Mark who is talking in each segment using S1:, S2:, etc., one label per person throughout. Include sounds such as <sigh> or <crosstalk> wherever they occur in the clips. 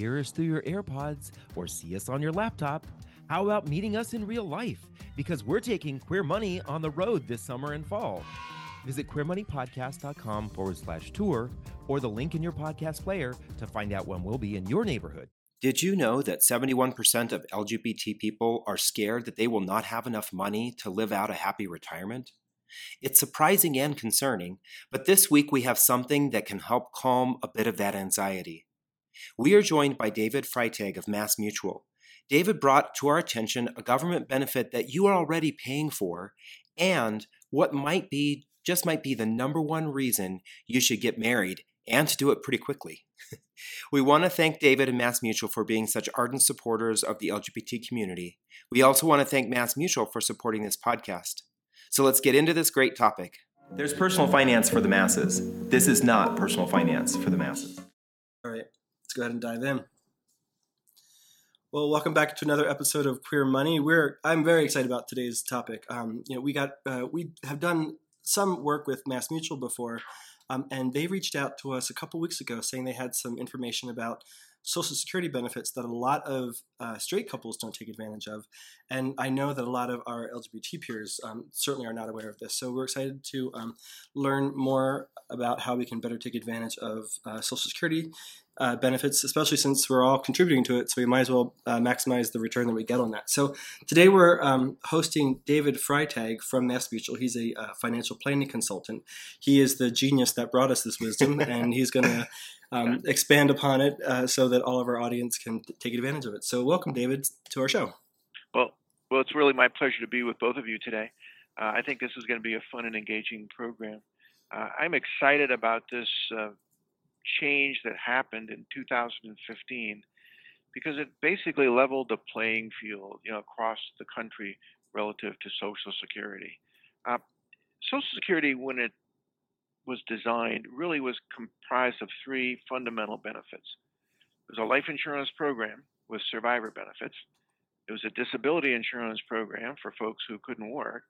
S1: hear us through your AirPods or see us on your laptop, how about meeting us in real life? Because we're taking Queer Money on the road this summer and fall. Visit queermoneypodcast.com forward slash tour or the link in your podcast player to find out when we'll be in your neighborhood.
S2: Did you know that 71% of LGBT people are scared that they will not have enough money to live out a happy retirement? It's surprising and concerning, but this week we have something that can help calm a bit of that anxiety. We are joined by David Freitag of Mass Mutual. David brought to our attention a government benefit that you are already paying for and what might be just might be the number one reason you should get married and to do it pretty quickly. <laughs> we want to thank David and Mass Mutual for being such ardent supporters of the LGBT community. We also want to thank Mass Mutual for supporting this podcast. So let's get into this great topic. There's personal finance for the masses. This is not personal finance for the masses.
S3: All right, let's go ahead and dive in. Well, welcome back to another episode of Queer Money. We're I'm very excited about today's topic. Um, you know, we got uh, we have done some work with Mass Mutual before, um, and they reached out to us a couple weeks ago saying they had some information about Social Security benefits that a lot of uh, straight couples don't take advantage of. And I know that a lot of our LGBT peers um, certainly are not aware of this. So we're excited to um, learn more about how we can better take advantage of uh, Social Security uh, benefits, especially since we're all contributing to it. So we might as well uh, maximize the return that we get on that. So today we're um, hosting David Freitag from Mass Mutual. He's a uh, financial planning consultant. He is the genius that brought us this wisdom, <laughs> and he's going to um, expand upon it uh, so that all of our audience can t- take advantage of it. So welcome, David, to our show.
S4: Well, well, it's really my pleasure to be with both of you today. Uh, I think this is going to be a fun and engaging program. Uh, I'm excited about this change that happened in 2015 because it basically leveled the playing field, you know, across the country relative to Social Security. Uh, Social Security, when it was designed, really was comprised of three fundamental benefits. It was a life insurance program with survivor benefits. It was a disability insurance program for folks who couldn't work,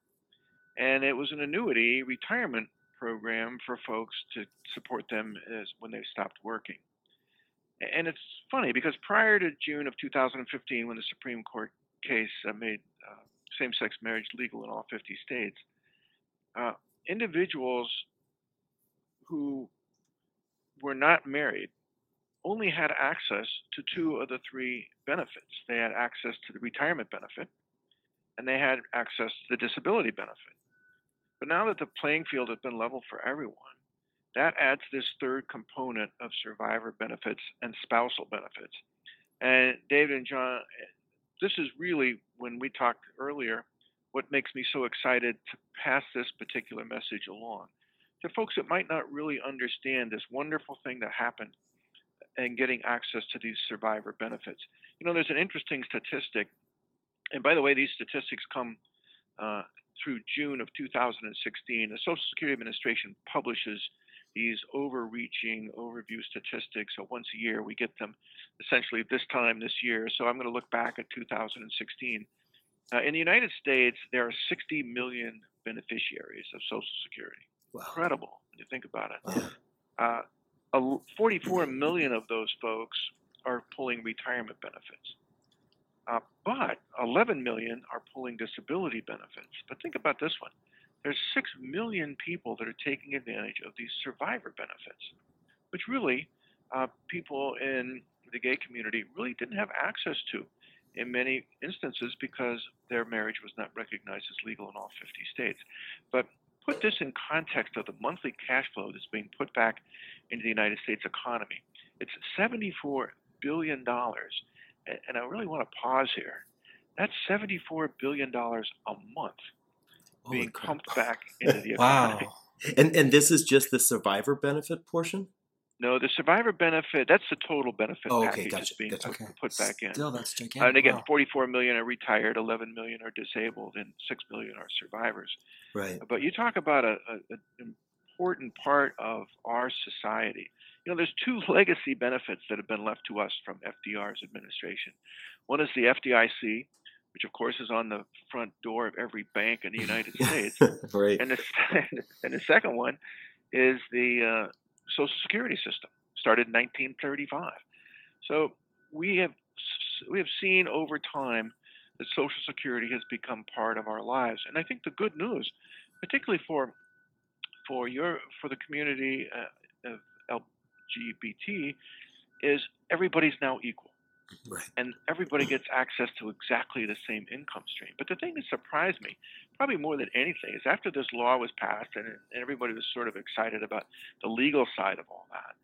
S4: and it was an annuity retirement program for folks to support them as when they stopped working. And it's funny because prior to June of 2015, when the Supreme Court case uh, made uh, same sex marriage legal in all 50 states, uh, individuals who were not married only had access to two of the three benefits. They had access to the retirement benefit and they had access to the disability benefit. But now that the playing field has been leveled for everyone, that adds this third component of survivor benefits and spousal benefits. And David and John, this is really when we talked earlier, what makes me so excited to pass this particular message along to folks that might not really understand this wonderful thing that happened and getting access to these survivor benefits. You know, there's an interesting statistic, and by the way, these statistics come uh, through June of 2016, the Social Security Administration publishes these overreaching overview statistics. So once a year, we get them essentially this time this year. So I'm going to look back at 2016. Uh, in the United States, there are 60 million beneficiaries of Social Security. Wow. Incredible when you think about it. Wow. Uh, 44 million of those folks are pulling retirement benefits. Uh, but 11 million are pulling disability benefits. But think about this one there's 6 million people that are taking advantage of these survivor benefits, which really uh, people in the gay community really didn't have access to in many instances because their marriage was not recognized as legal in all 50 states. But put this in context of the monthly cash flow that's being put back into the United States economy. It's $74 billion and I really want to pause here. That's $74 billion a month being pumped back <laughs> into the economy.
S2: wow. And, and this is just the survivor benefit portion?
S4: No, the survivor benefit, that's the total benefit
S2: oh,
S4: okay,
S2: package
S4: gotcha, being
S2: gotcha.
S4: put, put, back in.
S3: Still, that's gigantic.
S4: Uh, and again,
S3: wow.
S4: 44 million are retired, 11 million are disabled, and 6 million are survivors.
S2: Right.
S4: But you talk about an important part of our society you know, there's two <laughs> legacy benefits that have been left to us from FDR's administration. One is the FDIC, which of course is on the front door of every bank in the <laughs> United States. <laughs>
S2: right.
S4: And the, and the second one is the uh, Social Security system, started in 1935. So we have we have seen over time that Social Security has become part of our lives, and I think the good news, particularly for for your for the community uh, of LGBT, is everybody's now equal.
S3: Right.
S4: And everybody gets access to exactly the same income stream. But the thing that surprised me, probably more than anything, is after this law was passed and, and everybody was sort of excited about the legal side of all that,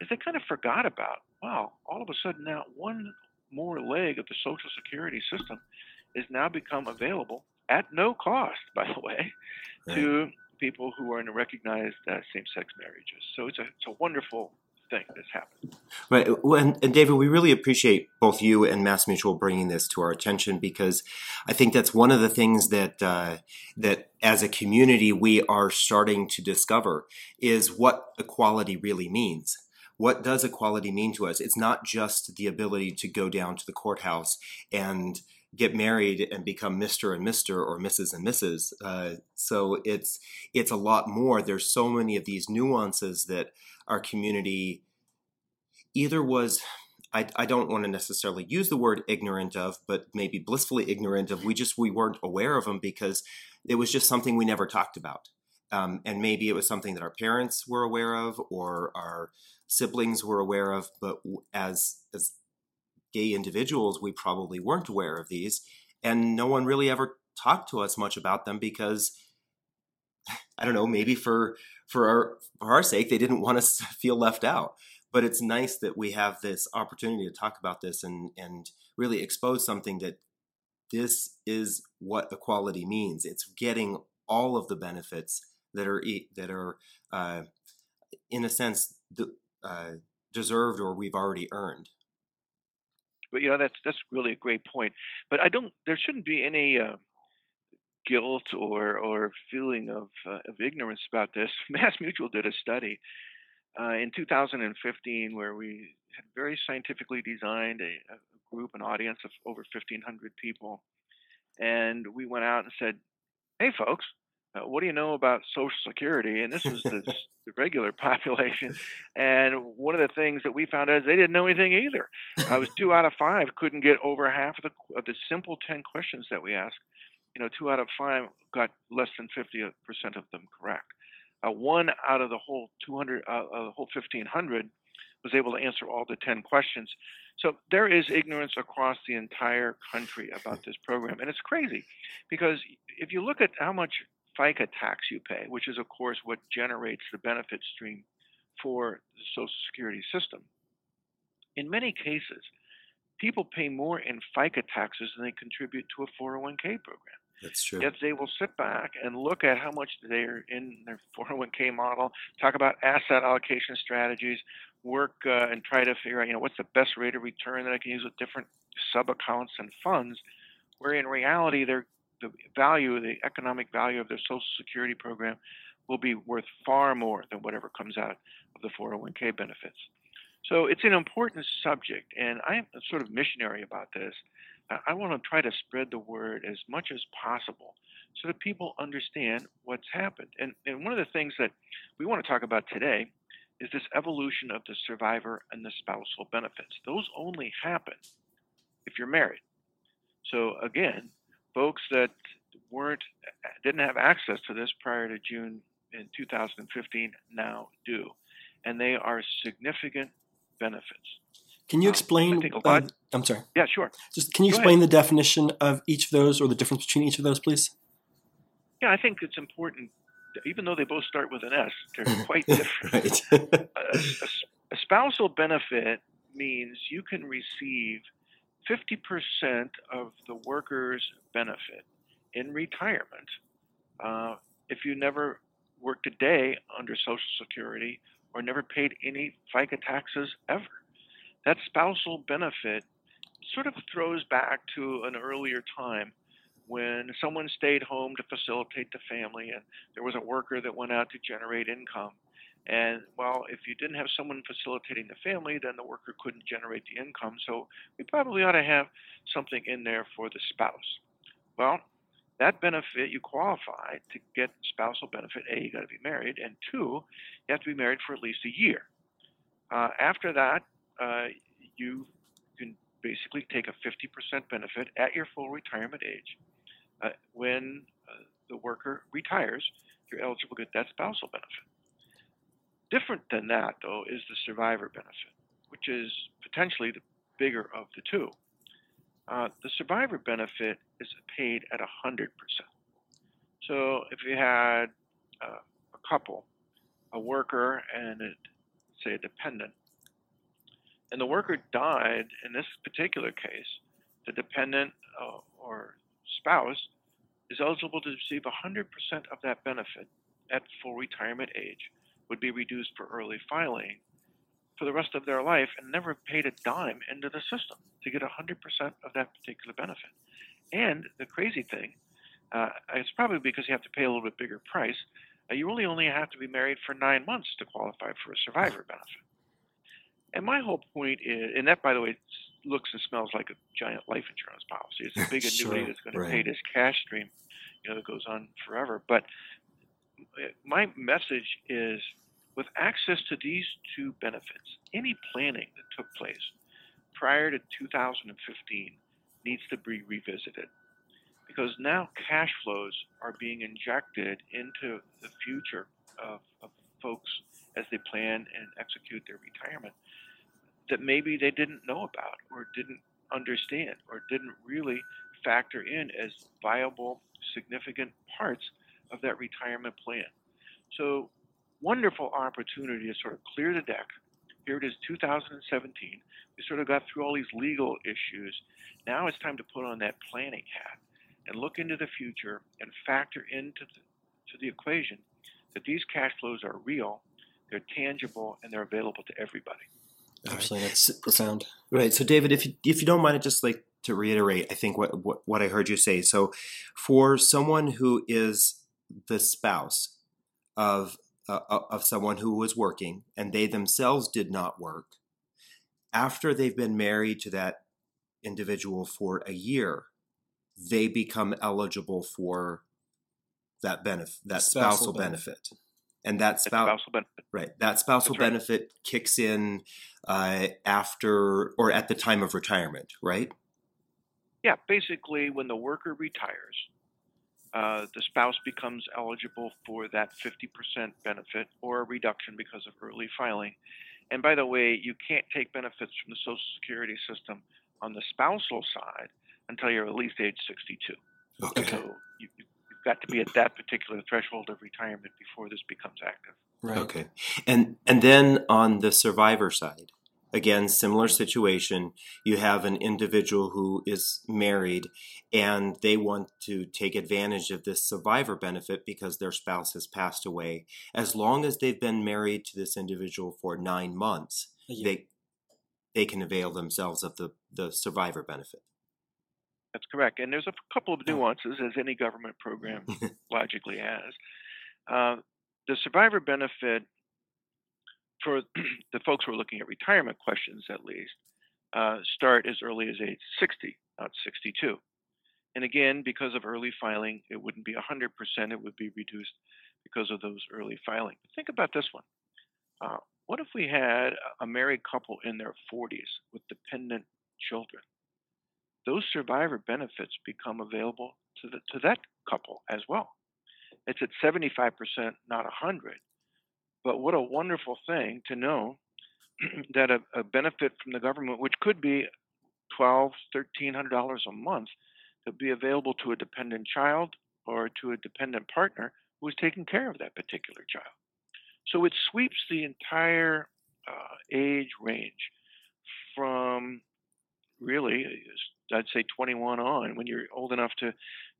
S4: is they kind of forgot about, wow, all of a sudden now one more leg of the Social Security system is now become available at no cost, by the way, right. to people who are in recognized uh, same-sex marriages. So it's a it's a wonderful thing that's happened.
S2: Right. And, and, David, we really appreciate both you and Mass Mutual bringing this to our attention because I think that's one of the things that uh, that as a community we are starting to discover is what equality really means. What does equality mean to us? It's not just the ability to go down to the courthouse and get married and become Mr. and Mr. or Mrs. and Mrs. Uh, so it's it's a lot more. There's so many of these nuances that our community either was I, I don't want to necessarily use the word ignorant of, but maybe blissfully ignorant of. We just we weren't aware of them because it was just something we never talked about, um, and maybe it was something that our parents were aware of or our siblings were aware of, but as as gay individuals, we probably weren't aware of these, and no one really ever talked to us much about them because I don't know, maybe for for our for our sake, they didn't want us <laughs> to feel left out. But it's nice that we have this opportunity to talk about this and and really expose something that this is what equality means. It's getting all of the benefits that are that are uh, in a sense uh, deserved or we've already earned.
S4: But you know that's that's really a great point. But I don't. There shouldn't be any. Uh guilt or or feeling of uh, of ignorance about this. <laughs> Mass Mutual did a study uh, in 2015 where we had very scientifically designed a, a, group, an audience of over 1,500 people, and we went out and said, "Hey, folks." Uh, what do you know about Social Security? And this is the, <laughs> the, regular <laughs> population. And one of the things that we found out is they didn't know anything either. I was two out of five couldn't get over half of the, of the simple 10 questions that we asked you know, two out of five got less than 50% of them correct. Uh, one out of the whole 200, uh, uh, the whole 1500 was able to answer all the 10 questions. So there is ignorance across the entire country about this program. And it's crazy because if you look at how much FICA tax you pay, which is, of course, what generates the benefit stream for the Social Security system, in many cases, people pay more in FICA taxes than they contribute to a 401k program.
S2: That's true.
S4: Yet they will sit back and look at how much they're in their 401k model, talk about asset allocation strategies, work uh, and try to figure out, you know, what's the best rate of return that I can use with different sub accounts and funds, where in reality, their the value, the economic value of their Social Security program will be worth far more than whatever comes out of the 401k benefits. So it's an important subject, and I'm sort of missionary about this. Uh, I want to try to spread the word as much as possible so that people understand what's happened. And, and one of the things that we want to talk about today is this evolution of the survivor and the spousal benefits. Those only happen if you're married. So again, folks that weren't didn't have access to this prior to June in 2015 now do, and they are significant benefits.
S3: Can you um, explain? Uh, I'm sorry.
S4: Yeah, sure.
S3: Just can you Go explain ahead. the definition of each of those or the difference between each of those, please?
S4: Yeah, I think it's important. Even though they both start with an S, they're <laughs> quite different. <laughs> a, a, a spousal benefit means you can receive 50% of the worker's benefit in retirement uh, if you never worked a day under Social Security or never paid any FICA taxes ever. That spousal benefit sort of throws back to an earlier time when someone stayed home to facilitate the family and there was a worker that went out to generate income. And well, if you didn't have someone facilitating the family, then the worker couldn't generate the income. So we probably ought to have something in there for the spouse. Well, that benefit, you qualify to get spousal benefit. A, you got to be married, and two, you have to be married for at least a year. Uh, after that, uh, you can basically take a 50% benefit at your full retirement age. Uh, when uh, the worker retires, you're eligible to get that spousal benefit. Different than that, though, is the survivor benefit, which is potentially the bigger of the two. Uh, the survivor benefit is paid at 100%. So if you had uh, a couple, a worker and a, say a dependent, and the worker died in this particular case, the dependent uh, or spouse is eligible to receive 100% of that benefit at full retirement age, would be reduced for early filing for the rest of their life and never paid a dime into the system to get 100% of that particular benefit. And the crazy thing, uh, it's probably because you have to pay a little bit bigger price. Uh, you really only have to be married for nine months to qualify for a survivor benefit. And my whole point is, and that, by the way, looks and smells like a giant life insurance policy. It's a big <laughs>
S2: Sure,
S4: annuity that's going to
S2: right.
S4: pay this cash stream, you know, that goes on forever. But my message is, with access to these two benefits, any planning that took place prior to 2015 needs to be revisited. Because now cash flows are being injected into the future of, of folks as they plan and execute their retirement that maybe they didn't know about or didn't understand or didn't really factor in as viable, significant parts of that retirement plan. So, wonderful opportunity to sort of clear the deck. Here it is, 2017. We sort of got through all these legal issues. Now it's time to put on that planning hat and look into the future and factor into the, to the equation that these cash flows are real, they're tangible, and they're available to everybody.
S3: Absolutely, that's profound.
S2: Right. So, David, if you, if you don't mind, I'd just like to reiterate, I think what, what what I heard you say. So, for someone who is the spouse of uh, of someone who was working and they themselves did not work, after they've been married to that individual for a year, they become eligible for that benefit, that
S3: Spousal
S2: spousal,
S3: benefit.
S2: benefit. and that
S4: That's
S2: spouse
S4: spousal benefit.
S2: Right. That spousal
S4: That's right.
S2: benefit kicks in uh, after or at the time of retirement, right?
S4: Yeah, basically, when the worker retires, uh, the spouse becomes eligible for that 50% benefit or a reduction because of early filing. And by the way, you can't take benefits from the Social Security system on the spousal side until you're at least age 62.
S3: Okay.
S4: So you, you've got to be at that particular threshold of retirement before this becomes active.
S3: Right.
S2: Okay. And and then on the survivor side, again, similar situation. You have an individual who is married and they want to take advantage of this survivor benefit because their spouse has passed away. As long as they've been married to this individual for nine months,
S3: A year.
S2: they they can avail themselves of the, the survivor benefit.
S4: That's correct. And there's a couple of nuances, as any government program <laughs> logically has. Uh, the survivor benefit, for <clears throat> the folks who are looking at retirement questions at least, uh, start as early as age 60, not 62. And again, because of early filing, it wouldn't be 100%, it would be reduced because of those early filing. Think about this one. Uh, what if we had a married couple in their 40s with dependent children? those survivor benefits become available to the to that couple as well. It's at 75%, not 100. But what a wonderful thing to know <clears throat> that a, a benefit from the government, which could be 12, 1300 dollars a month, to be available to a dependent child or to a dependent partner who is taking care of that particular child. So it sweeps the entire uh, age range from really I'd say 21 on, when you're old enough to,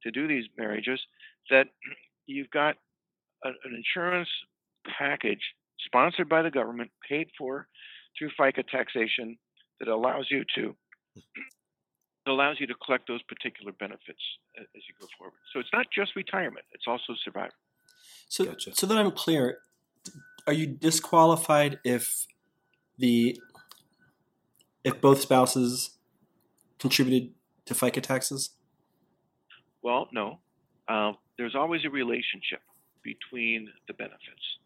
S4: to do these marriages, that <clears throat> you've got a, an insurance package sponsored by the government, paid for through FICA taxation, that allows you to that <clears throat> allows you to collect those particular benefits as you go forward. So it's not just retirement; it's also survivor.
S3: So,
S2: Gotcha.
S3: so that I'm clear, are you disqualified if the if both spouses contributed to FICA taxes?
S4: Well, no. Uh, there's always a relationship between the benefits.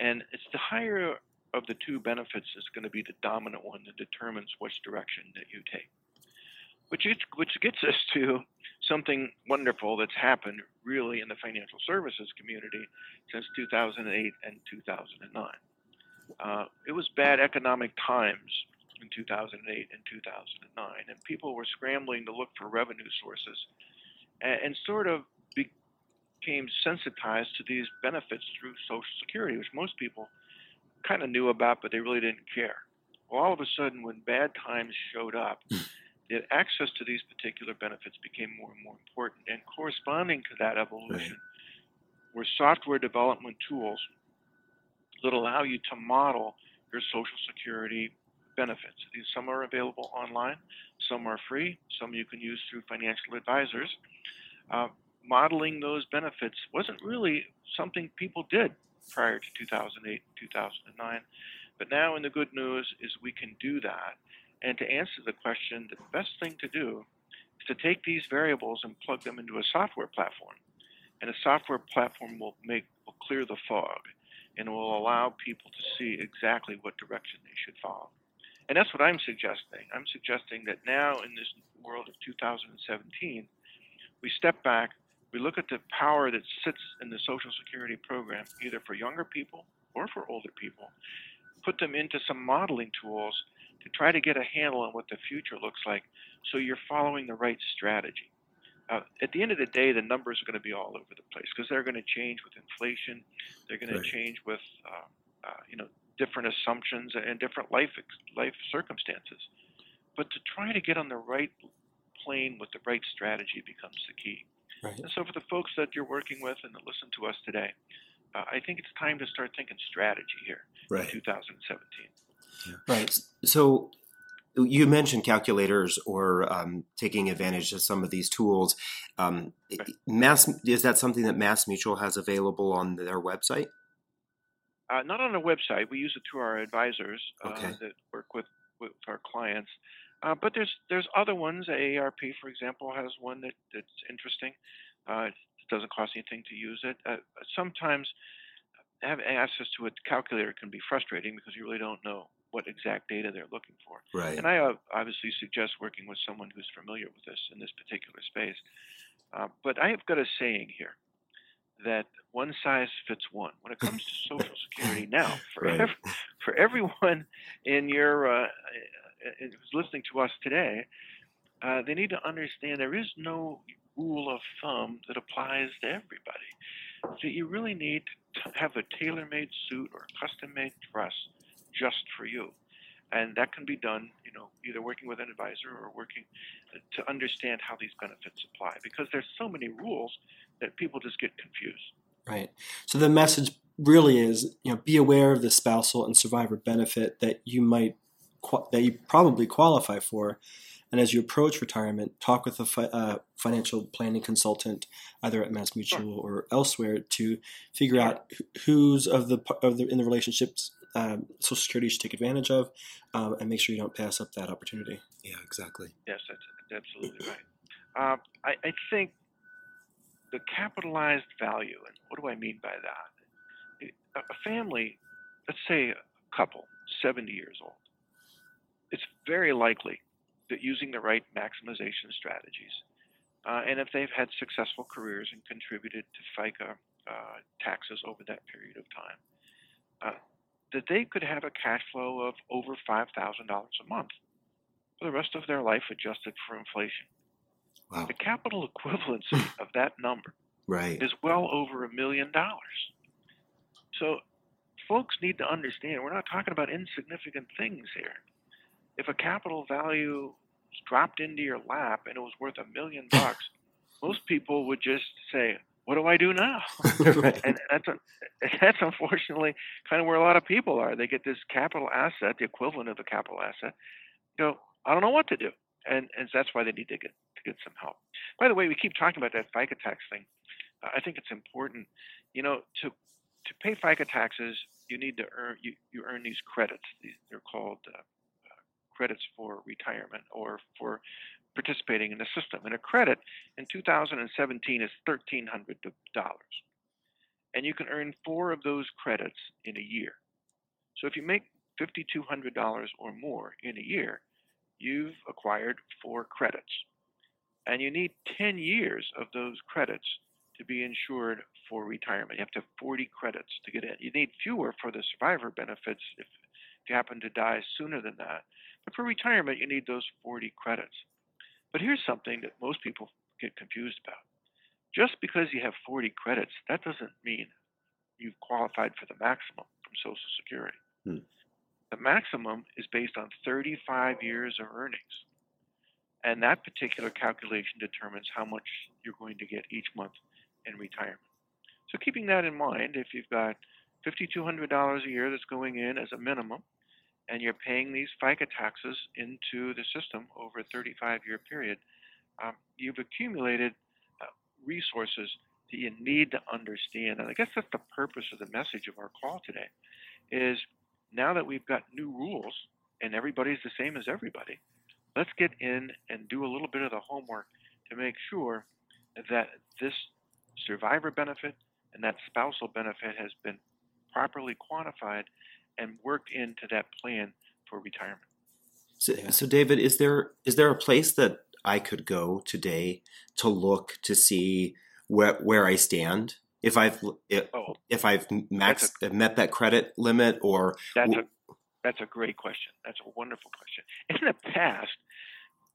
S4: And it's the higher of the two benefits is going to be the dominant one that determines which direction that you take. Which, is, which gets us to something wonderful that's happened really in the financial services community since 2008 and 2009. Uh, it was bad economic times in 2008 and 2009, and people were scrambling to look for revenue sources and, and sort of became sensitized to these benefits through Social Security, which most people kind of knew about, but they really didn't care. Well, all of a sudden, when bad times showed up, hmm. the access to these particular benefits became more and more important. And corresponding to that evolution right. were software development tools that allow you to model your Social Security benefits. These some are available online, some are free, some you can use through financial advisors. Uh, modeling those benefits wasn't really something people did prior to 2008 and 2009. But now, in the good news, is we can do that. And to answer the question, the best thing to do is to take these variables and plug them into a software platform. And a software platform will make will clear the fog and will allow people to see exactly what direction they should follow. And that's what I'm suggesting. I'm suggesting that now in this world of 2017, we step back, we look at the power that sits in the Social Security program, either for younger people or for older people, put them into some modeling tools to try to get a handle on what the future looks like so you're following the right strategy. Uh, at the end of the day, the numbers are going to be all over the place because they're going to change with inflation. They're going right. to change with, uh, uh, you know, different assumptions and different life life circumstances. But to try to get on the right plane with the right strategy becomes the key. Right. And so, for the folks that you're working with and that listen to us today, uh, I think it's time to start thinking strategy here right. in 2017.
S2: Yeah. Right. So, you mentioned calculators or um, taking advantage of some of these tools. Um, right. Mass is that something that Mass Mutual has available on their website?
S4: Uh, not on the website. We use it through our advisors uh, okay. that work with, with our clients. Uh, but there's there's other ones. AARP, for example, has one that, that's interesting. Uh, it doesn't cost anything to use it. Uh, sometimes having access to a calculator can be frustrating because you really don't know what exact data they're looking for.
S2: Right.
S4: And I uh, obviously suggest working with someone who's familiar with this in this particular space. Uh, but I have got a saying here that one size fits one when it comes to <laughs> Social Security. Now, for right. for everyone in your uh, who's listening to us today, uh, they need to understand there is no rule of thumb that applies to everybody. So you really need to have a tailor-made suit or custom-made dress just for you, and that can be done, you know, either working with an advisor or working to understand how these benefits apply. Because there's so many rules that people just get confused.
S3: Right. So the message really is, you know, be aware of the spousal and survivor benefit that you might that you probably qualify for. And as you approach retirement, talk with a fi- uh, financial planning consultant, either at Mass Mutual or elsewhere, to figure out who's of the of the in the relationships um, Social Security should take advantage of, um, and make sure you don't pass up that opportunity.
S2: Yeah, exactly.
S4: Yes, that's absolutely right. Uh, I, I think the capitalized value, and what do I mean by that? A family, let's say a couple, 70 years old, it's very likely that using the right maximization strategies, uh, and if they've had successful careers and contributed to FICA uh, taxes over that period of time, uh, that they could have a cash flow of over $5,000 a month for the rest of their life adjusted for inflation. Wow. The capital equivalency of that number
S2: right.
S4: is well over a million dollars. So folks need to understand we're not talking about insignificant things here. If a capital value dropped into your lap and it was worth a million <laughs> bucks, most people would just say, "What do I do now?" <laughs> <laughs> right. And that's that's unfortunately kind of where a lot of people are. They get this capital asset, the equivalent of a capital asset. You know, I don't know what to do, and and that's why they need to get to get some help. By the way, we keep talking about that FICA tax thing. Uh, I think it's important. You know, to to pay FICA taxes, you need to earn you, you earn these credits. These, they're called uh, uh, credits for retirement or for participating in the system. And a credit in 2017 is $1,300, and you can earn four of those credits in a year. So if you make $5,200 or more in a year, you've acquired four credits. And you need 10 years of those credits to be insured for retirement. You have to have 40 credits to get in. You need fewer for the survivor benefits if, if you happen to die sooner than that. But for retirement, you need those 40 credits. But here's something that most people get confused about. Just because you have 40 credits, that doesn't mean you've qualified for the maximum from Social Security.
S2: Hmm.
S4: The maximum is based on 35 years of earnings. And that particular calculation determines how much you're going to get each month in retirement. So, keeping that in mind, if you've got $5,200 a year that's going in as a minimum, and you're paying these FICA taxes into the system over a 35 year period, um, you've accumulated uh, resources that you need to understand. And I guess that's the purpose of the message of our call today is now that we've got new rules and everybody's the same as everybody, let's get in and do a little bit of the homework to make sure that this survivor benefit and that spousal benefit has been properly quantified and worked into that plan for retirement.
S2: So, so David, is there is there a place that I could go today to look to see where where I stand if I've if,
S4: Oh,
S2: if I've max met that credit limit or
S4: That's a that's a great question. That's a wonderful question. In the past,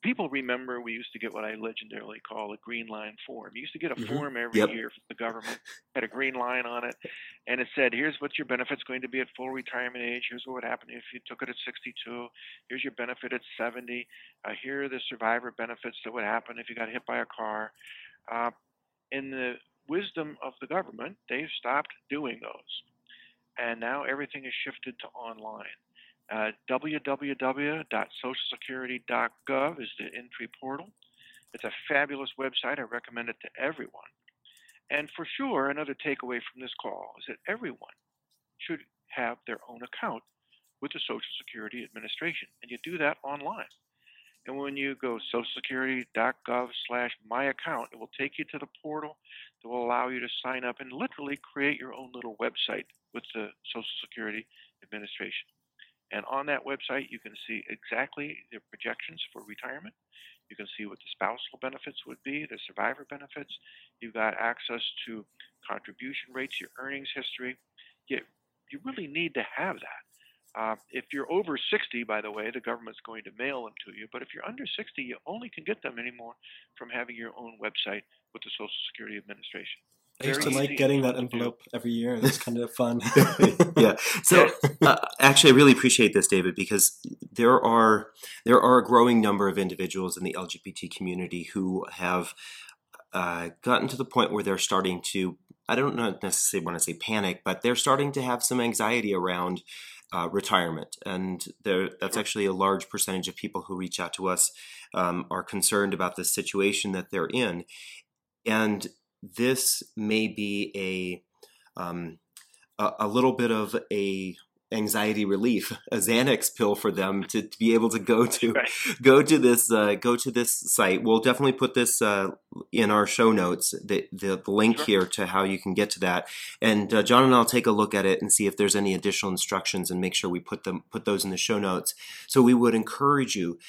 S4: people remember we used to get what I legendarily call a green line form. You used to get a
S3: Mhm.
S4: form every
S2: Yep.
S4: year from the government, <laughs> had a green line on it, and it said, "Here's what your benefit's going to be at full retirement age. Here's what would happen if you took it at 62. Here's your benefit at 70. Uh, here are the survivor benefits that would happen if you got hit by a car." Uh, in the wisdom of the government, they've stopped doing those, and now everything is shifted to online. Uh, www.socialsecurity.gov is the entry portal. It's a fabulous website. I recommend it to everyone. And for sure, another takeaway from this call is that everyone should have their own account with the Social Security Administration, and you do that online. And when you go socialsecurity.gov slash my account, it will take you to the portal that will allow you to sign up and literally create your own little website with the Social Security Administration. And on that website, you can see exactly the projections for retirement. You can see what the spousal benefits would be, the survivor benefits. You've got access to contribution rates, your earnings history. You, you really need to have that. Uh, if you're over 60, by the way, the government's going to mail them to you. But if you're under 60, you only can get them anymore from having your own website with the Social Security Administration.
S3: I used to like getting that envelope every year. It's kind of <laughs> fun. <laughs>
S2: yeah. So uh, actually, I really appreciate this, David, because there are there are a growing number of individuals in the LGBT community who have uh, gotten to the point where they're starting to I don't know necessarily want to say panic, but they're starting to have some anxiety around uh, retirement, and there that's actually a large percentage of people who reach out to us um, are concerned about the situation that they're in, and this may be a um, a, a little bit of a anxiety relief, a Xanax pill for them to, to be able to go to
S4: Right.
S2: go to this uh, go to this site. We'll definitely put this uh, in our show notes, the, the, the link
S4: Sure.
S2: here to how you can get to that. And uh, John and I'll take a look at it and see if there's any additional instructions and make sure we put them put those in the show notes. So we would encourage you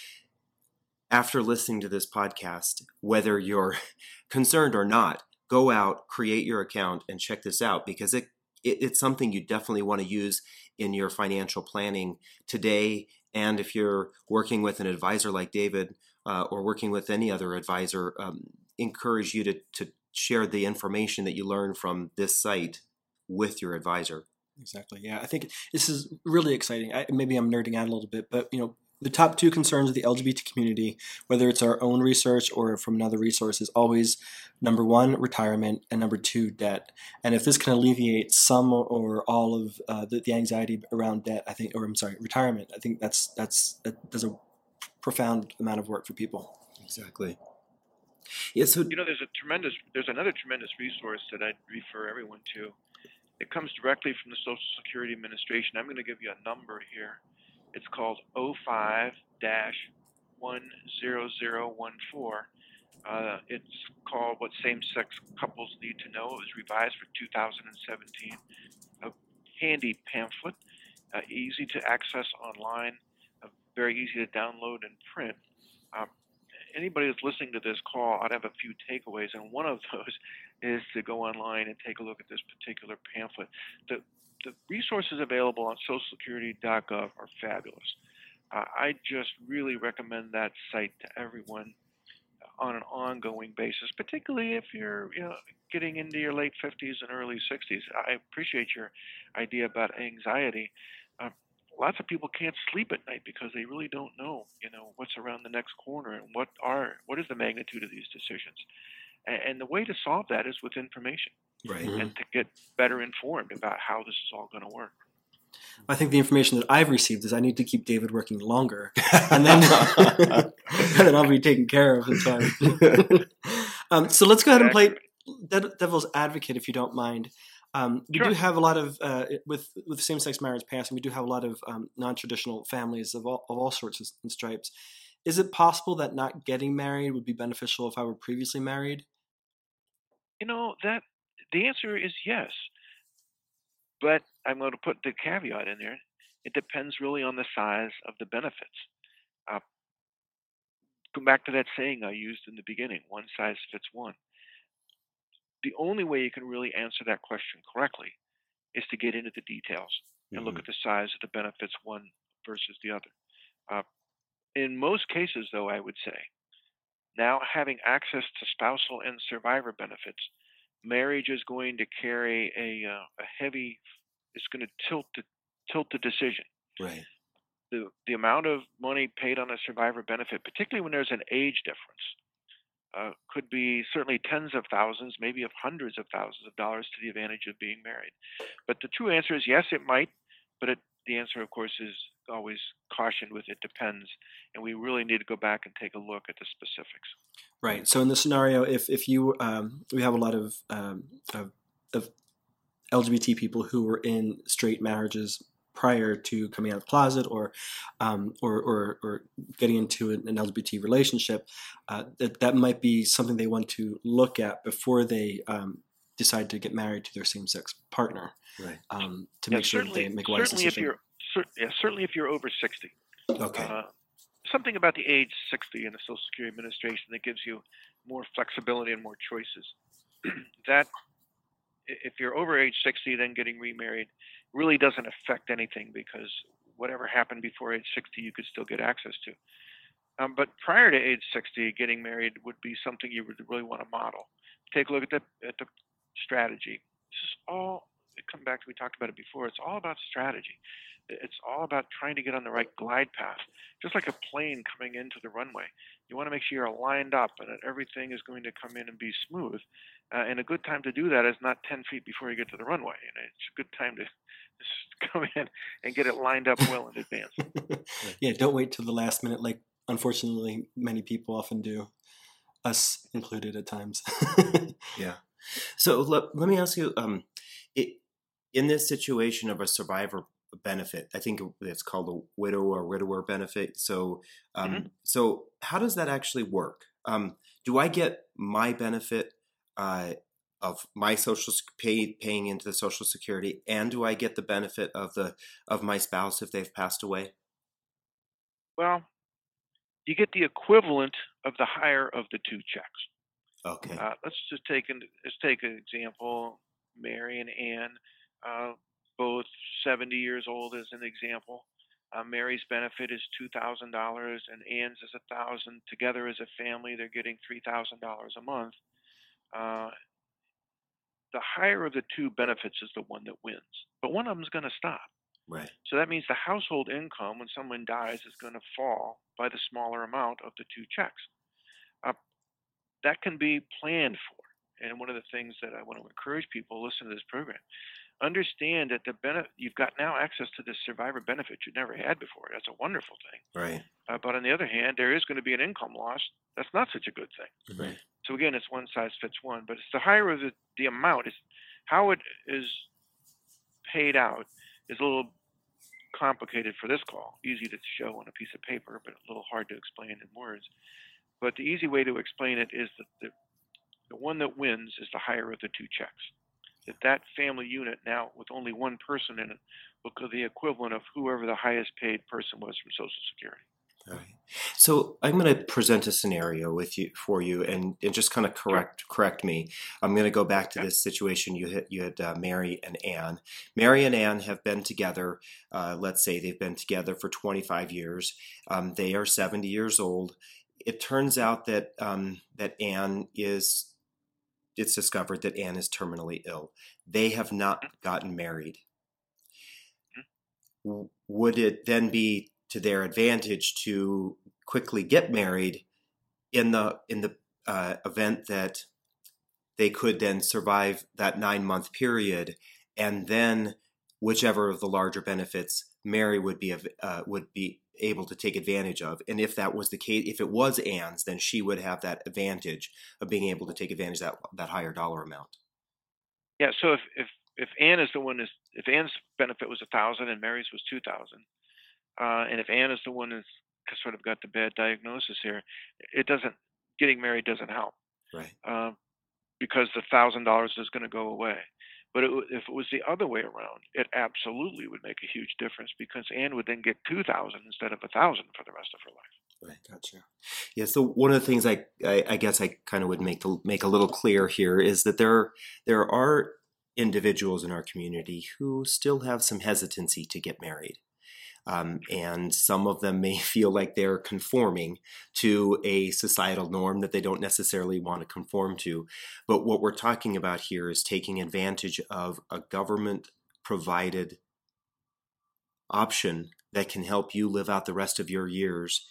S2: after listening to this podcast, whether you're <laughs> concerned or not, go out, create your account, and check this out because it, it it's something you definitely want to use in your financial planning today. And if you're working with an advisor like David uh, or working with any other advisor, um, encourage you to, to share the information that you learn from this site with your advisor.
S3: Exactly. Yeah, I think this is really exciting. I, maybe I'm nerding out a little bit, but you know, the top two concerns of the LGBT community, whether it's our own research or from another resource, is always number one, retirement, and number two, debt. And if this can alleviate some or, or all of uh, the, the anxiety around debt, I think, or I'm sorry, retirement, I think that's that's that does a profound amount of work for people.
S2: Exactly. Yeah. So
S4: You know, there's a tremendous, there's another tremendous resource that I'd refer everyone to. It comes directly from the Social Security Administration. I'm going to give you a number here. It's called 05 10014. Uh, it's called What Same Sex Couples Need to Know. It was revised for 2017. A handy pamphlet. uh, easy to access online, uh, very easy to download and print. Um, anybody that's listening to this call I'd have a few takeaways, and one of <laughs> those is to go online and take a look at this particular pamphlet. The, the resources available on socialsecurity.gov are fabulous. Uh, I just really recommend that site to everyone on an ongoing basis, particularly if you're you know, getting into your late 50s and early 60s. I appreciate your idea about anxiety. Uh, lots of people can't sleep at night because they really don't know, you know, what's around the next corner and what are what is the magnitude of these decisions. And, and the way to solve that is with information,
S2: Right.
S4: and to get better informed about how this is all going to work.
S3: I think the information that I've received is I need to keep David working longer, <laughs> and then <laughs> and then I'll be taken care of in time. <laughs> um, so let's go ahead and play devil's advocate, if you don't mind. Um, we do have a lot of uh, with with same sex marriage passing. We do have a lot of um, non traditional families of all of all sorts and stripes. Is it possible that not getting married would be beneficial if I were previously married?
S4: You know that the answer is yes, but I'm going to put the caveat in there. It depends really on the size of the benefits. Uh, go back to that saying I used in the beginning: one size fits one. The only way you can really answer that question correctly is to get into the details and look at the size of the benefits one versus the other. Uh, in most cases, though, I would say now having access to spousal and survivor benefits, marriage is going to carry a, uh, a heavy. It's going to tilt the tilt the decision.
S2: Right.
S4: The the amount of money paid on a survivor benefit, particularly when there's an age difference, uh, could be certainly tens of thousands, maybe of hundreds of thousands of dollars to the advantage of being married. But the true answer is yes, it might. But it, the answer, of course, is always cautioned with it depends, and we really need to go back and take a look at the specifics.
S3: Right. So in the scenario, if if you um, we have a lot of, um, of of LGBT people who were in straight marriages prior to coming out of the closet or um, or, or or getting into an, LGBT relationship, uh, that that might be something they want to look at before they um, decide to get married to their same sex partner.
S2: Right.
S3: Um, to
S4: Yeah,
S3: make sure that they make a wise
S4: certainly if you're cer- yeah, certainly if you're over 60.
S2: Okay.
S4: Uh, something about the age 60 in the Social Security Administration that gives you more flexibility and more choices. <clears throat> that if you're over age 60, then getting remarried really doesn't affect anything because whatever happened before age 60, you could still get access to. Um, but prior to age 60, getting married would be something you would really want to model. Take a look at the at the strategy. This is all. Come back to we talked about it before. It's all about strategy. It's all about trying to get on the right glide path, just like a plane coming into the runway. You want to make sure you're lined up and that everything is going to come in and be smooth. Uh, and a good time to do that is not 10 feet before you get to the runway. And it's a good time to <laughs> just come in and get it lined up well in advance. <laughs>
S3: yeah, don't wait till the last minute, like unfortunately many people often do, us included at times. <laughs>
S2: Yeah. So let, let me ask you, um, it, in this situation of a survivor benefit, I think it's called a widow or widower benefit. So, um, so how does that actually work? Um, do I get my benefit uh, of my social pay, paying into the Social Security, and do I get the benefit of the of my spouse if they've passed away?
S4: Well, you get the equivalent of the higher of the two checks.
S2: Okay.
S4: Uh, let's just take an let's take an example. Mary and Anne, uh, both 70 years old, as an example. Uh, Mary's benefit is two thousand dollars, and Anne's is a thousand. Together as a family, they're getting three thousand dollars a month. Uh, the higher of the two benefits is the one that wins, but one of them is going to stop.
S2: right.
S4: So that means the household income when someone dies is going to fall by the smaller amount of the two checks. That can be planned for. And one of the things that I want to encourage people to listen to this program, understand that the benefit you've got now access to this survivor benefit you never had before. That's a wonderful thing.
S2: Right.
S4: Uh, but on the other hand, there is going to be an income loss. That's not such a good thing.
S2: Right.
S4: So again, it's one size fits one, but it's the higher of the, the amount is how it is paid out is a little complicated for this call. Easy to show on a piece of paper, but a little hard to explain in words. But the easy way to explain it is that the the one that wins is the higher of the two checks. that that family unit now with only one person in it will be the equivalent of whoever the highest paid person was from Social Security.
S2: All right. So I'm going to present a scenario with you for you, and, and just kind of correct correct me. I'm going to go back to this situation. You had you had uh, Mary and Ann. Mary and Ann have been together. Uh, let's say they've been together for 25 years. Um, they are 70 years old. It turns out that um, that Ann is. It's discovered that Anne is terminally ill. They have not gotten married. Would it then be to their advantage to quickly get married in the in the uh, event that they could then survive that nine month period, and then whichever of the larger benefits Mary would be uh, would be able to take advantage of. And if that was the case, if it was Ann's, then she would have that advantage of being able to take advantage of that that higher dollar amount.
S4: Yeah. So if if if Ann is the one is if Ann's benefit was a thousand and Mary's was two thousand, uh, and if Ann is the one who's sort of got the bad diagnosis here, it doesn't getting married doesn't help.
S2: Right.
S4: Uh, because the thousand dollars is going to go away. But it, if it was the other way around, it absolutely would make a huge difference because Anne would then get two thousand instead of a thousand for the rest of her life.
S2: Right, gotcha. Yeah, so one of the things I, I, I guess I kind of would make make a little clear here is that there there are individuals in our community who still have some hesitancy to get married. Um, and some of them may <laughs> feel like they're conforming to a societal norm that they don't necessarily want to conform to. But what we're talking about here is taking advantage of a government provided option that can help you live out the rest of your years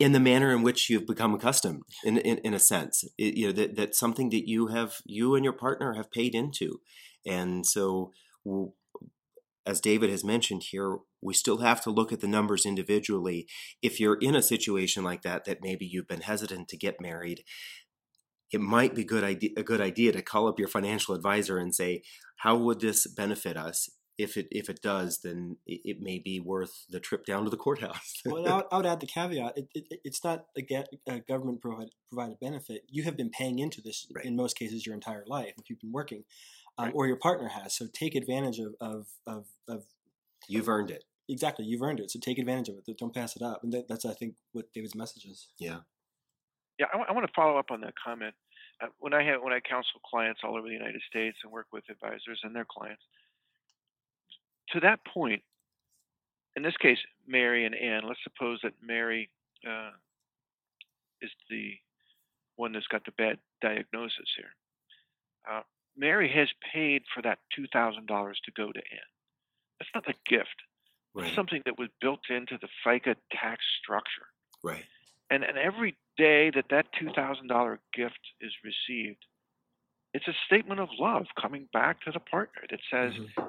S2: in the manner in which you've become accustomed in, in, in a sense it, you know that, that's something that you have you and your partner have paid into and so as David has mentioned here, we still have to look at the numbers individually. If you're in a situation like that, that maybe you've been hesitant to get married, it might be good idea, a good idea to call up your financial advisor and say, "How would this benefit us?" If it if it does, then it, it may be worth the trip down to the courthouse.
S3: well, I would, I would, add the caveat: it, it, it's not a, a government provided provided benefit. You have been paying into this right. in most cases your entire life if you've been working um, right. or your partner has. So take advantage of, of, of, of
S2: You've earned it.
S3: Exactly, you've earned it. So take advantage of it. Don't pass it up. And that, that's, I think, what David's message is.
S2: Yeah.
S4: Yeah, I, w- I want to follow up on that comment. Uh, when I have when I counsel clients all over the United States and work with advisors and their clients, to that point, in this case, Mary and Ann. Let's suppose that Mary uh, is the one that's got the bad diagnosis here. Uh, Mary has paid for that $2,000 to go to Ann. That's not a gift. Right. Something that was built into the FICA tax structure.
S2: Right.
S4: And, and every day that that $2,000 gift is received, it's a statement of love coming back to the partner that says, mm-hmm.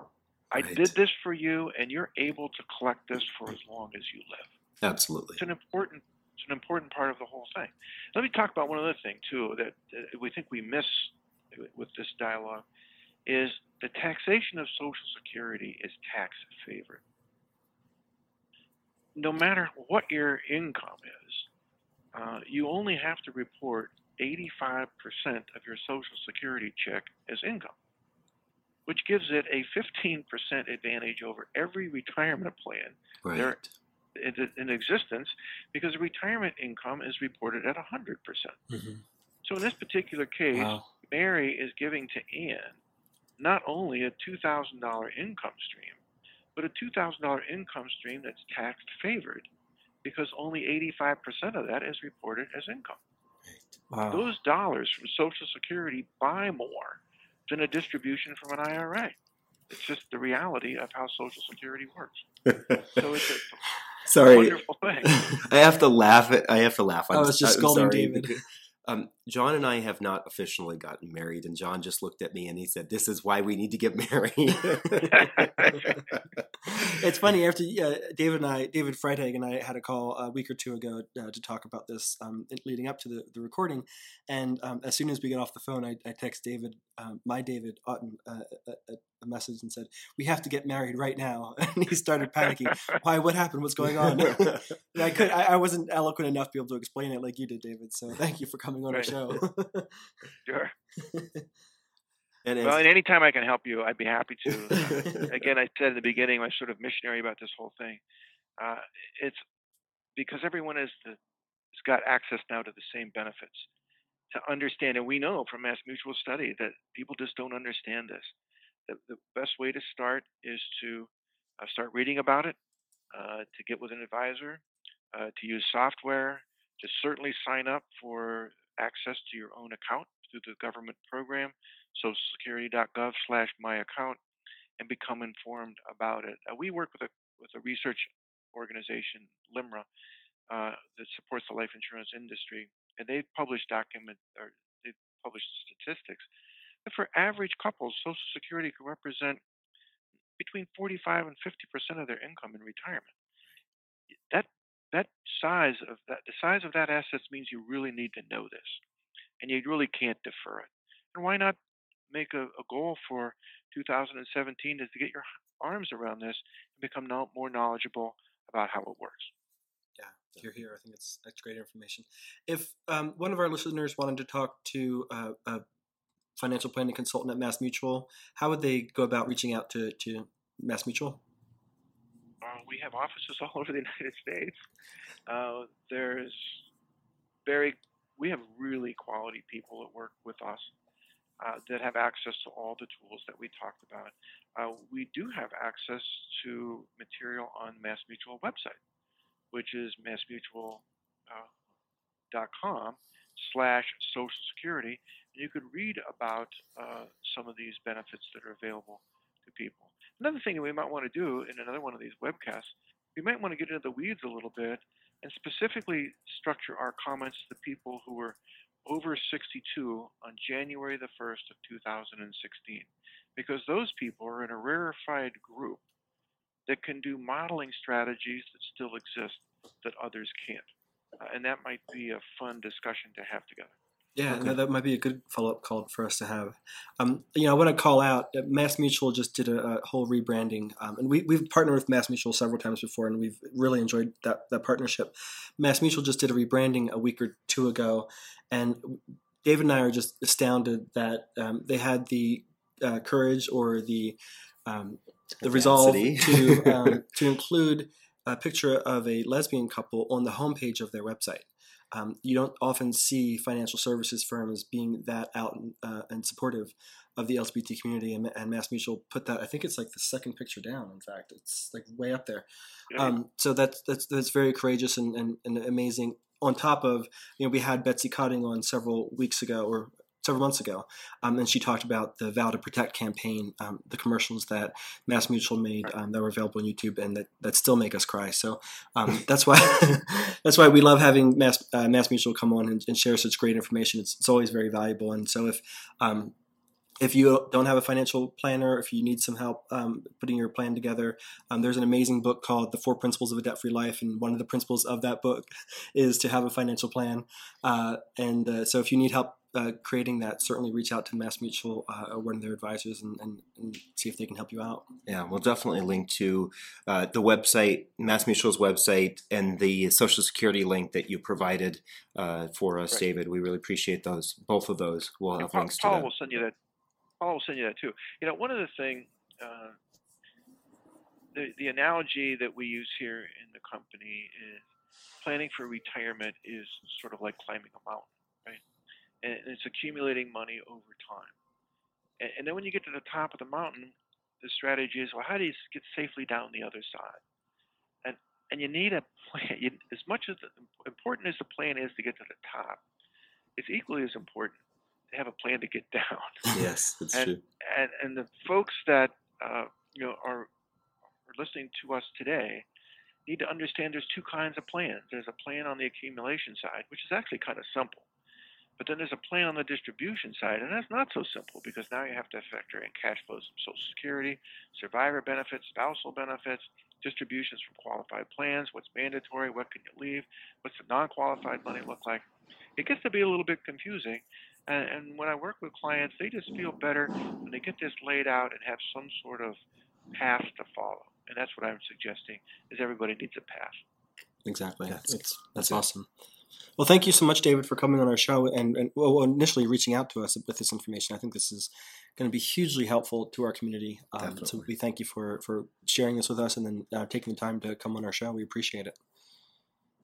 S4: I did this for you, and you're able to collect this for as long as you live.
S2: Absolutely.
S4: It's an important it's an important part of the whole thing. Let me talk about one other thing too that, that we think we miss with this dialogue is the taxation of Social Security is tax favored. No matter what your income is, uh, you only have to report 85% of your Social Security check as income, which gives it a 15% advantage over every retirement plan
S2: right. there
S4: in, existence because retirement income is reported at 100%. Mm-hmm. So in this particular case, wow. Mary is giving to Ann not only a $2,000 income stream, but a $2,000 income stream that's tax favored because only 85% of that is reported as income. Wow. Those dollars from Social Security buy more than a distribution from an IRA. It's just the reality of how Social Security works. <laughs> so it's a
S2: Sorry.
S4: wonderful thing. <laughs>
S2: I have to laugh. At, I have to laugh.
S3: I'm, I was just scolding David. <laughs>
S2: Um, John and I have not officially gotten married, and John just looked at me and he said, "This is why we need to get <laughs> married." <laughs>
S3: it's funny after uh, David and I, David Freitag and I had a call a week or two ago uh, to talk about this, um, leading up to the, the recording. And um, as soon as we get off the phone, I, I text David, um, my David Auten, uh, a, a, message and said, "We have to get married right now." <laughs> And he started panicking. Why? What happened? What's going on? I could, I, I, wasn't eloquent enough to be able to explain it like you did, David. So thank you for coming on right. the show. <laughs>
S4: sure. <laughs> And well, and anytime I can help you, I'd be happy to. <laughs> Uh, again, I said in the beginning, I'm sort of missionary about this whole thing. Uh, it's because everyone is the, has got access now to the same benefits to understand, and we know from Mass Mutual study that people just don't understand this. The, the best way to start is to uh, start reading about it, uh, to get with an advisor, uh, to use software, to certainly sign up for access to your own account through the government program, socialsecurity.gov slash my account, and become informed about it. Uh, we work with a with a research organization, LIMRA, uh, that supports the life insurance industry, and they've published document or they've published statistics that for average couples, Social Security can represent between 45 and 50 percent of their income in retirement. That that size of that the size of that assets means you really need to know this, and you really can't defer it. And why not make a, a goal for 2017 is to get your arms around this and become no, more knowledgeable about how it works.
S3: Yeah, you're here. I think it's that's great information. If um, one of our listeners wanted to talk to a financial planning consultant at Mass Mutual, how would they go about reaching out to, to Mass Mutual?
S4: Uh, we have offices <laughs> all over the United States. Uh, there's very, we have really quality people that work with us uh, that have access to all the tools that we talked about. Uh, we do have access to material on Mass Mutual website, which is massmutual.com uh, slash social security. And you could read about some of these benefits that are available to people. Another thing we might want to do in another one of these webcasts, we might want to get into the weeds a little bit and specifically structure our comments to the people who were over 62 on January the 1st of 2016 because those people are in a rarefied group that can do modeling strategies that still exist that others can't. Uh, and that might be a fun discussion to have together.
S3: Yeah, okay. that might be a good follow up call for us to have. Um, you know, I want to call out Mass Mutual just did a, a whole rebranding, um, and we, we've partnered with Mass Mutual several times before, and we've really enjoyed that that partnership. Mass Mutual just did a rebranding a week or two ago, and David and I are just astounded that um, they had the uh, courage or the um, the resolve to um, <laughs> to include a picture of a lesbian couple on the homepage of their website. Um, you don't often see financial services firms being that out and, uh, and supportive of the LGBT community, and, and, Mass Mutual put that. I think it's like the second picture down. In fact, it's like way up there. Um, so that's that's that's very courageous and, and, and amazing. On top of you know, we had Betsy Cotting on several weeks ago, or several months ago, um, and she talked about the Vow to Protect campaign, um, the commercials that Mass Mutual made um, that were available on YouTube, and that, that still make us cry. So um, <laughs> that's why <laughs> that's why we love having Mass uh, Mass Mutual come on and, and, share such great information. It's, it's always very valuable. And so if um, if you don't have a financial planner, if you need some help um, putting your plan together, um, there's an amazing book called The Four Principles of a Debt Free Life. And one of the principles of that book <laughs> is to have a financial plan. Uh, and uh, so if you need help uh, creating that, certainly reach out to Mass Mutual uh, or one of their advisors and, and, and, see if they can help you out.
S2: Yeah, we'll definitely link to uh, the website, Mass Mutual's website, and the Social Security link that you provided uh, for us, right. David. We really appreciate those. Both of those. We'll have
S4: Paul,
S2: links to
S4: Paul
S2: that.
S4: will send you that. Paul will send you that too. You know, one of the things, uh, the the analogy that we use here in the company is planning for retirement is sort of like climbing a mountain and it's accumulating money over time. And, and then when you get to the top of the mountain, the strategy is, well, how do you get safely down the other side? And and you need a plan. <laughs> You, as much as the, important as the plan is to get to the top, it's equally as important to have a plan to get <laughs> down.
S2: Yes, that's
S4: and,
S2: true.
S4: And and the folks that uh, you know are are listening to us today need to understand there's two kinds of plans. There's a plan on the accumulation side, which is actually kind of simple. But then there's a plan on the distribution side, and that's not so simple because now you have to factor in cash flows from Social Security, survivor benefits, spousal benefits, distributions from qualified plans, what's mandatory, what can you leave, what's the non qualified money look like. It gets to be a little bit confusing. And, and when I work with clients, they just feel better when they get this laid out and have some sort of path to follow. And that's what I'm suggesting is everybody needs a path.
S3: Exactly. That's, that's, that's awesome. Well, thank you so much, David, for coming on our show and, and well, initially reaching out to us with this information. I think this is going to be hugely helpful to our community. Um, so we thank you for for sharing this with us and then uh, taking the time to come on our show. We appreciate it.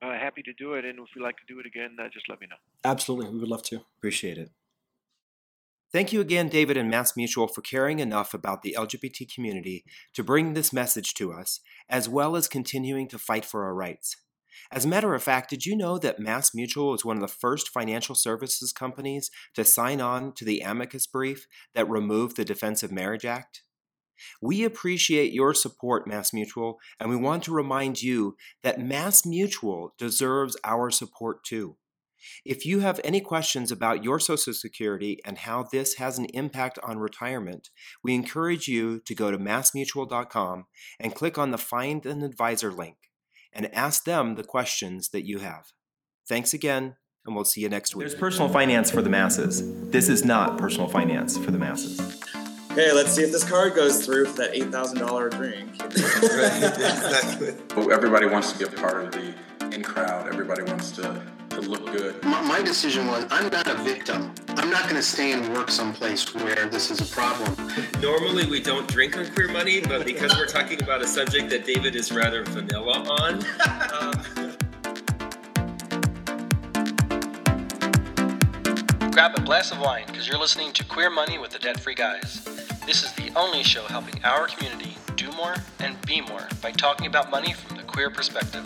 S4: Uh, happy to do it, and if you'd like to do it again, uh, just let me know.
S3: Absolutely, we would love to.
S2: Appreciate it. Thank you again, David and Mass Mutual, for caring enough about the LGBT community to bring this message to us, as well as continuing to fight for our rights. As a matter of fact, did you know that Mass Mutual was one of the first financial services companies to sign on to the amicus brief that removed the Defense of Marriage Act? We appreciate your support, Mass Mutual, and we want to remind you that Mass Mutual deserves our support too. If you have any questions about your Social Security and how this has an impact on retirement, we encourage you to go to massmutual.com and click on the Find an Advisor link and ask them the questions that you have. Thanks again, and we'll see you next week. There's personal finance for the masses. This is not personal finance for the masses.
S5: Okay, let's see if this card goes through for that $8,000 drink. <laughs>
S6: exactly. <laughs> Everybody wants to be a part of the in crowd. Everybody wants to to look good.
S7: My, my decision was I'm not a victim. I'm not going to stay and work someplace where this is a problem.
S2: Normally we don't drink on Queer Money, but because we're talking about a subject that David is rather vanilla on. Um...
S8: Grab a glass of wine because you're listening to Queer Money with the Debt Free Guys. This is the only show helping our community do more and be more by talking about money from the queer perspective.